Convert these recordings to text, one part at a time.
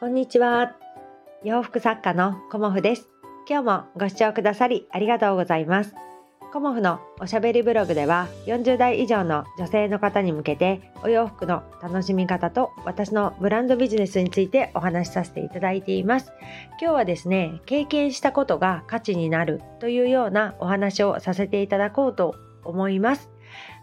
こんにちは。洋服作家のコモフです。今日もご視聴くださりありがとうございます。コモフのおしゃべりブログでは40代以上の女性の方に向けてお洋服の楽しみ方と私のブランドビジネスについてお話しさせていただいています。今日はですね、経験したことが価値になるというようなお話をさせていただこうと思います。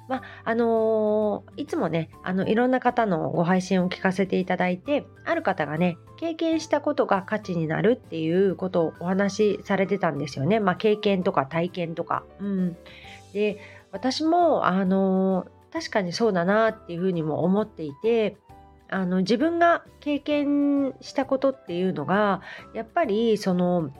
まあ、あのー、いつもね、あの、いろんな方のご配信を聞かせていただいて、ある方がね、経験したことが価値になるっていうことをお話しされてたんですよね。まあ、経験とか体験とか。うん。で、私も、あのー、確かにそうだなっていうふうにも思っていて、あの、自分が経験したことっていうのが、やっぱり、その、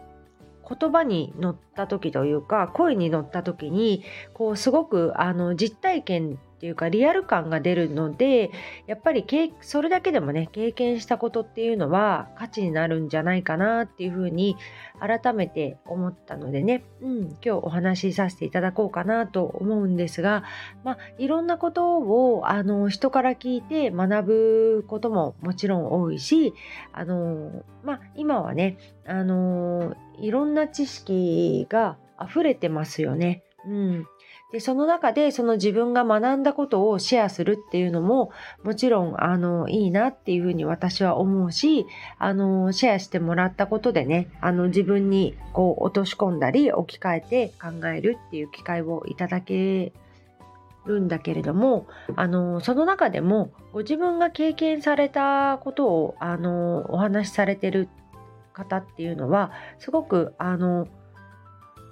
言葉に乗った時というか声に乗った時にこうすごくあの実体験っていうかリアル感が出るのでやっぱりそれだけでもね経験したことっていうのは価値になるんじゃないかなっていうふうに改めて思ったのでね、うん、今日お話しさせていただこうかなと思うんですが、まあ、いろんなことをあの人から聞いて学ぶことももちろん多いしあの、まあ、今はねあのいろんな知識が溢れてますよね。うん、でその中でその自分が学んだことをシェアするっていうのももちろんあのいいなっていうふうに私は思うしあのシェアしてもらったことでねあの自分にこう落とし込んだり置き換えて考えるっていう機会をいただけるんだけれどもあのその中でもご自分が経験されたことをあのお話しされてる方っていうのはすごくあの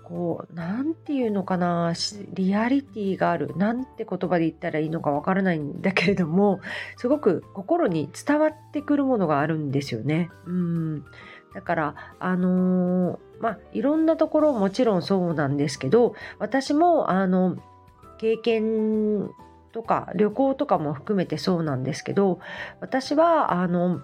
こう、なんていうのかな、リアリティがある、なんて言葉で言ったらいいのかわからないんだけれども、すごく心に伝わってくるものがあるんですよね。うん。だから、あのー、まあ、いろんなところもちろんそうなんですけど、私も、あの、経験とか旅行とかも含めてそうなんですけど、私は、あの、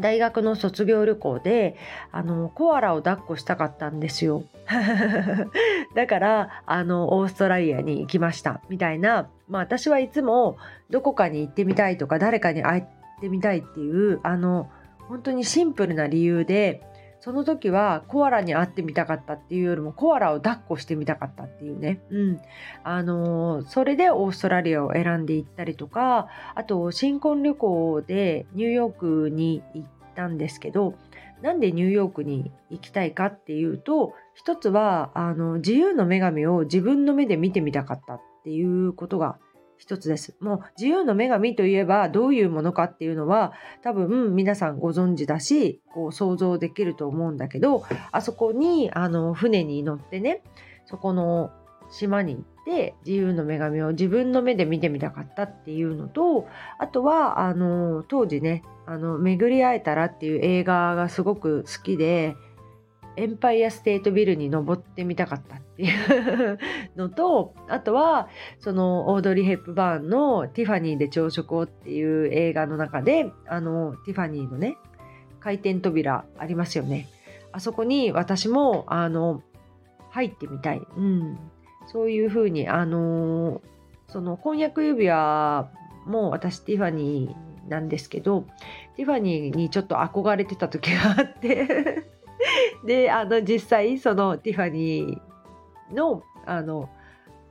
大学の卒業旅行であのコアラを抱っこしたかったんですよ。だからあのオーストラリアに行きました。みたいな、まあ、私はいつもどこかに行ってみたいとか誰かに会ってみたいっていうあの本当にシンプルな理由でその時はコアラに会ってみたかったっていうよりもコアラを抱っこしてみたかったっていうね。うん。あのー、それでオーストラリアを選んでいったりとか、あと新婚旅行でニューヨークに行ったんですけど、なんでニューヨークに行きたいかっていうと、一つは、あの、自由の女神を自分の目で見てみたかったっていうことが一つです。もう自由の女神といえばどういうものかっていうのは多分皆さんご存知だしこう想像できると思うんだけどあそこにあの船に乗ってねそこの島に行って自由の女神を自分の目で見てみたかったっていうのとあとはあの当時ね「あの巡り会えたら」っていう映画がすごく好きでエンパイアステートビルに登ってみたかったっていうのとあとはそのオードリー・ヘップバーンの「ティファニーで朝食を」っていう映画の中であのティファニーのね回転扉ありますよね。あそこに私もあの入ってみたい、うん、そういうふうにあのその婚約指輪も私ティファニーなんですけどティファニーにちょっと憧れてた時があって。であの実際そのティファニーのあの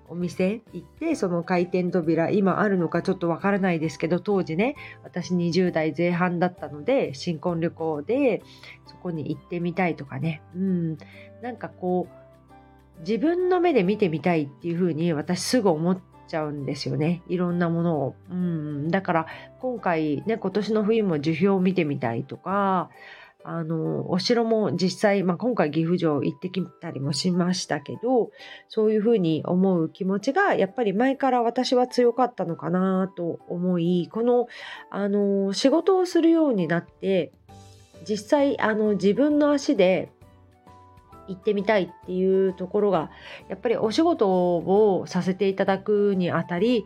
お店行ってその回転扉今あるのかちょっとわからないですけど当時ね私20代前半だったので新婚旅行でそこに行ってみたいとかね。うん。なんかこう自分の目で見てみたいっていう風に私すぐ思っちゃうんですよね。いろんなものを、うん、だから今回ね今年の冬も樹氷を見てみたいとかあの、お城も実際、まあ、今回岐阜城行ってきたりもしましたけど、そういうふうに思う気持ちが、やっぱり前から私は強かったのかなと思い、この、あの、仕事をするようになって、実際、あの、自分の足で行ってみたいっていうところが、やっぱりお仕事をさせていただくにあたり、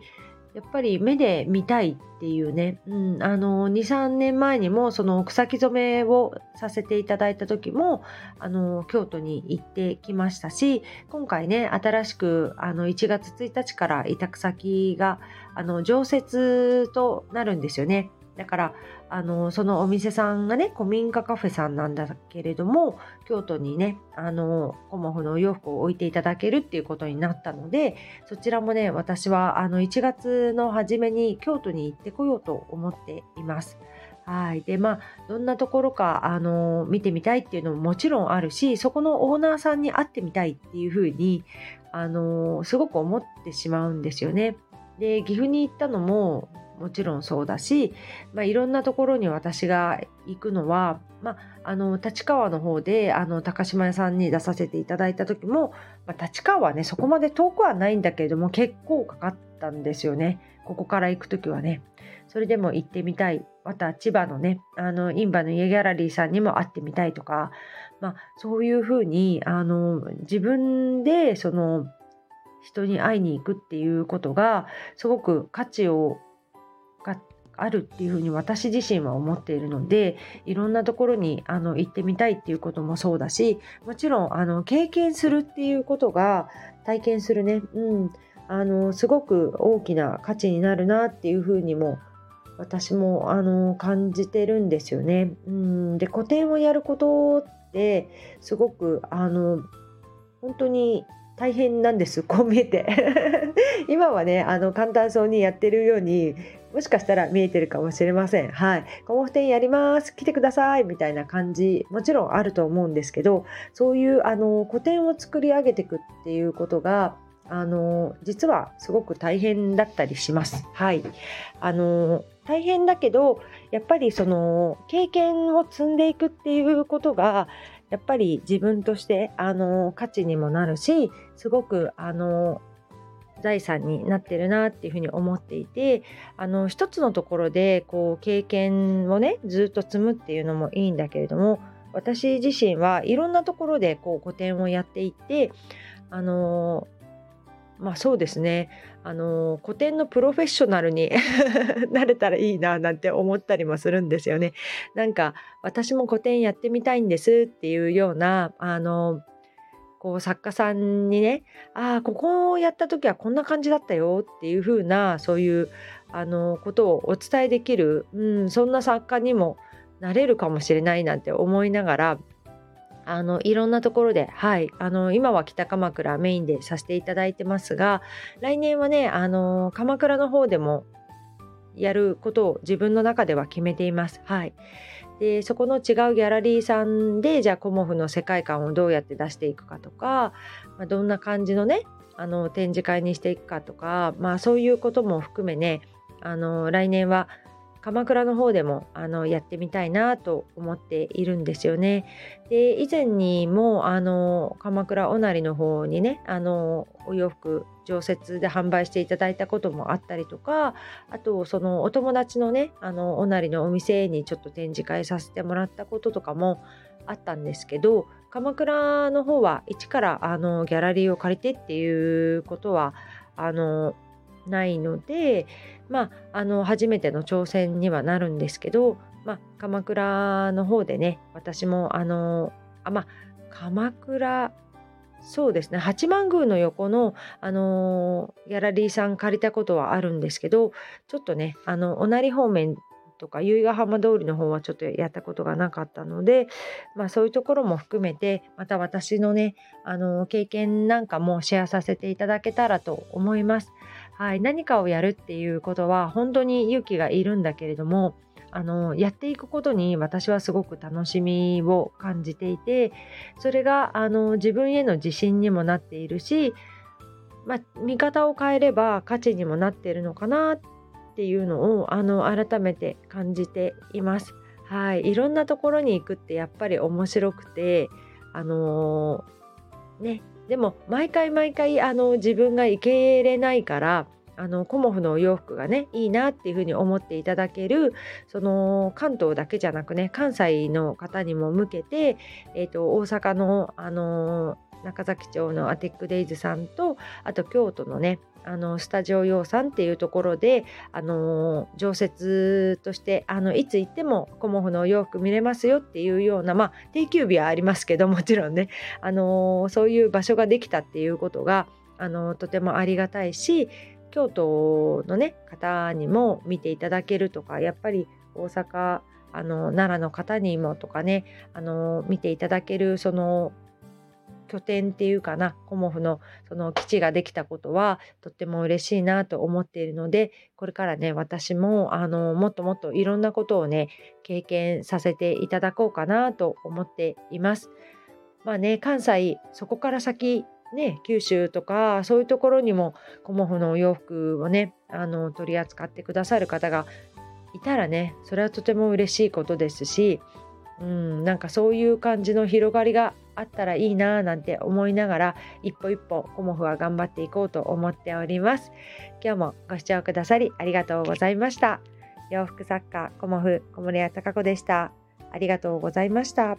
やっぱり目で見たいっていうね、うん、あの23年前にもその草木染めをさせていただいた時もあの京都に行ってきましたし今回ね新しくあの1月1日から委託先があの常設となるんですよね。だからあのそのお店さんがね古民家カフェさんなんだけれども京都にねあのコモフのお洋服を置いていただけるっていうことになったのでそちらもね私はあの1月の初めに京都に行ってこようと思っています。はい。で、まあ、どんなところか、あの、見てみたいっていうのももちろんあるし、そこのオーナーさんに会ってみたいっていうふうに、あの、すごく思ってしまうんですよね。で、岐阜に行ったのも、もちろんそうだし、まあ、いろんなところに私が行くのは、まあ、あの立川の方であの高島屋さんに出させていただいた時も、まあ、立川はねそこまで遠くはないんだけれども結構かかったんですよねここから行く時はね。それでも行ってみたい。また千葉のね、あの、インバの家ギャラリーさんにも会ってみたいとか、まあ、そういうふうに、あの、自分で、その、人に会いに行くっていうことが、すごく価値を、があるっていうふうに私自身は思っているのでいろんなところにあの行ってみたいっていうこともそうだしもちろんあの経験するっていうことが体験するね、うん、あのすごく大きな価値になるなっていうふうにも私もあの感じてるんですよね。うん。で個展をやることってすごくあの本当に大変なんです こう見えて。今はねあの簡単そうにやってるようにもしかしたら見えてるかもしれません。はい。コモフ展やります。来てください。みたいな感じもちろんあると思うんですけどそういうあの個展を作り上げていくっていうことがあの実はすごく大変だったりします。はい、あの大変だけどやっぱりその経験を積んでいくっていうことがやっぱり自分としてあの価値にもなるしすごくあの財産になってるなっていうふうに思っていてあの一つのところでこう経験をねずっと積むっていうのもいいんだけれども私自身はいろんなところでこう個展をやっていってあのまあそうですねあの古典のプロフェッショナルに なれたらいいななんて思ったりもするんですよね。なんか私も古典やってみたいんですっていうようなあのこう作家さんにねああここをやった時はこんな感じだったよっていう風なそういうあのことをお伝えできる、うん、そんな作家にもなれるかもしれないなんて思いながらあのいろんなところで、はい、あの今は北鎌倉メインでさせていただいてますが来年はねあの鎌倉の方でもやることを自分の中では決めています。はい、でそこの違うギャラリーさんでじゃあコモフの世界観をどうやって出していくかとか、まあ、どんな感じのねあの展示会にしていくかとか、まあ、そういうことも含めねあの来年は鎌倉の方でもあのやってみたいなと思っているんですよね。で以前にもあの鎌倉おなりの方にねあのお洋服常設で販売していただいたこともあったりとかあとそのお友達のねあのおなりのお店にちょっと展示会させてもらったこととかもあったんですけど鎌倉の方は一からあのギャラリーを借りてっていうことはあのないので、まあ、あの初めての挑戦にはなるんですけど、まあ、鎌倉の方でね私もあのあまあ鎌倉そうですね八幡宮の横の、あのギャラリーさん借りたことはあるんですけどちょっとねあのおなり方面とか由比ヶ浜通りの方はちょっとやったことがなかったので、まあ、そういうところも含めてまた私のねあの経験なんかもシェアさせていただけたらと思います。はい、何かをやるっていうことは本当に勇気がいるんだけれどもあのやっていくことに私はすごく楽しみを感じていてそれがあの自分への自信にもなっているし、まあ、見方を変えれば価値にもなっているのかなっていうのをあの改めて感じています。はい、いろんなところに行くってやっぱり面白くてあのー、ねでも毎回毎回あの自分が行けれないからあのコモフのお洋服がねいいなっていうふうに思っていただけるその関東だけじゃなくね関西の方にも向けて、えーと、大阪の、あの中崎町のアテックデイズさんとあと京都のねあのスタジオ養蚕っていうところで、あの常設としてあのいつ行ってもコモフのお洋服見れますよっていうような、まあ、定休日はありますけどもちろんね、あのそういう場所ができたっていうことが、あのとてもありがたいし京都のね方にも見ていただけるとかやっぱり大阪あの奈良の方にもとかねあの見ていただけるその拠点っていうかなコモフのその基地ができたことはとっても嬉しいなと思っているのでこれからね私もあのもっともっといろんなことをね経験させていただこうかなと思っています。まあね関西そこから先ね、九州とかそういうところにもコモフのお洋服をねあの取り扱ってくださる方がいたらねそれはとても嬉しいことですし、うん、なんかそういう感じの広がりがあったらいいななんて思いながら一歩一歩コモフは頑張っていこうと思っております。今日もご視聴くださりありがとうございました。洋服作家コモフ小森屋隆子でした。ありがとうございました。